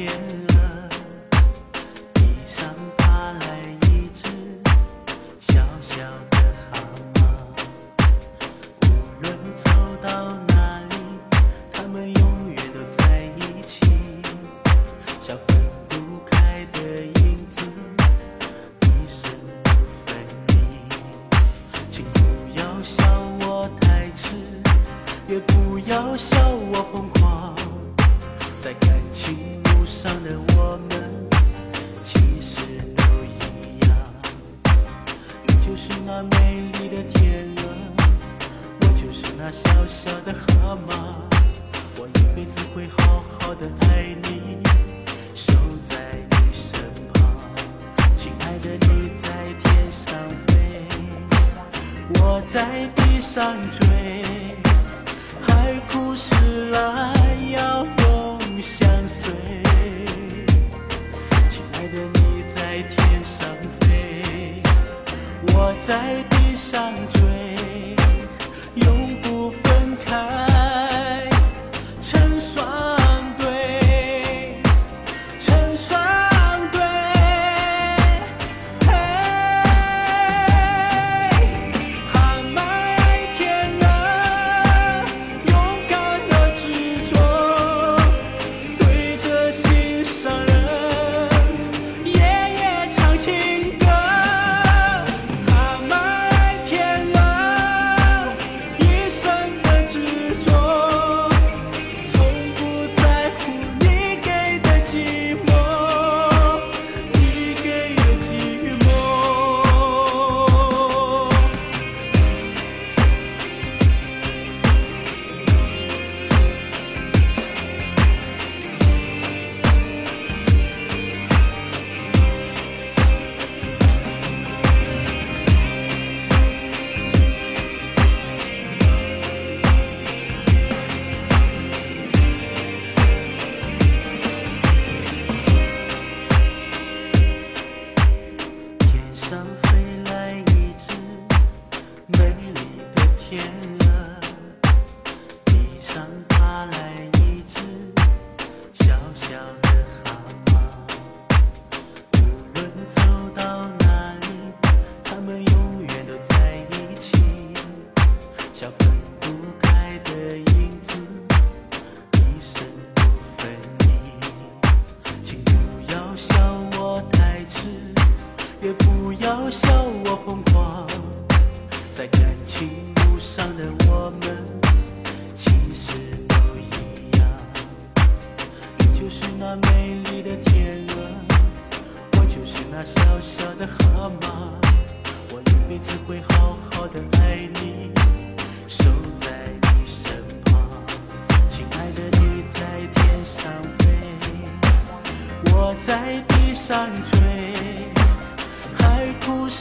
天鹅，地上爬来一只小小的蛤蟆。无论走到哪里，它们永远都在一起，像分不开的影子，一生不分离。请不要笑我太痴，也不要笑我疯狂。就是那美丽的天鹅，我就是那小小的河马。我一辈子会好好的爱你，守在你身旁。亲爱的，你在天上飞，我在地上追。我在地上天那美丽的天鹅我就是那小小的蛤蟆我一辈子会好好的爱你守在你身旁亲爱的你在天上飞我在地上追海枯石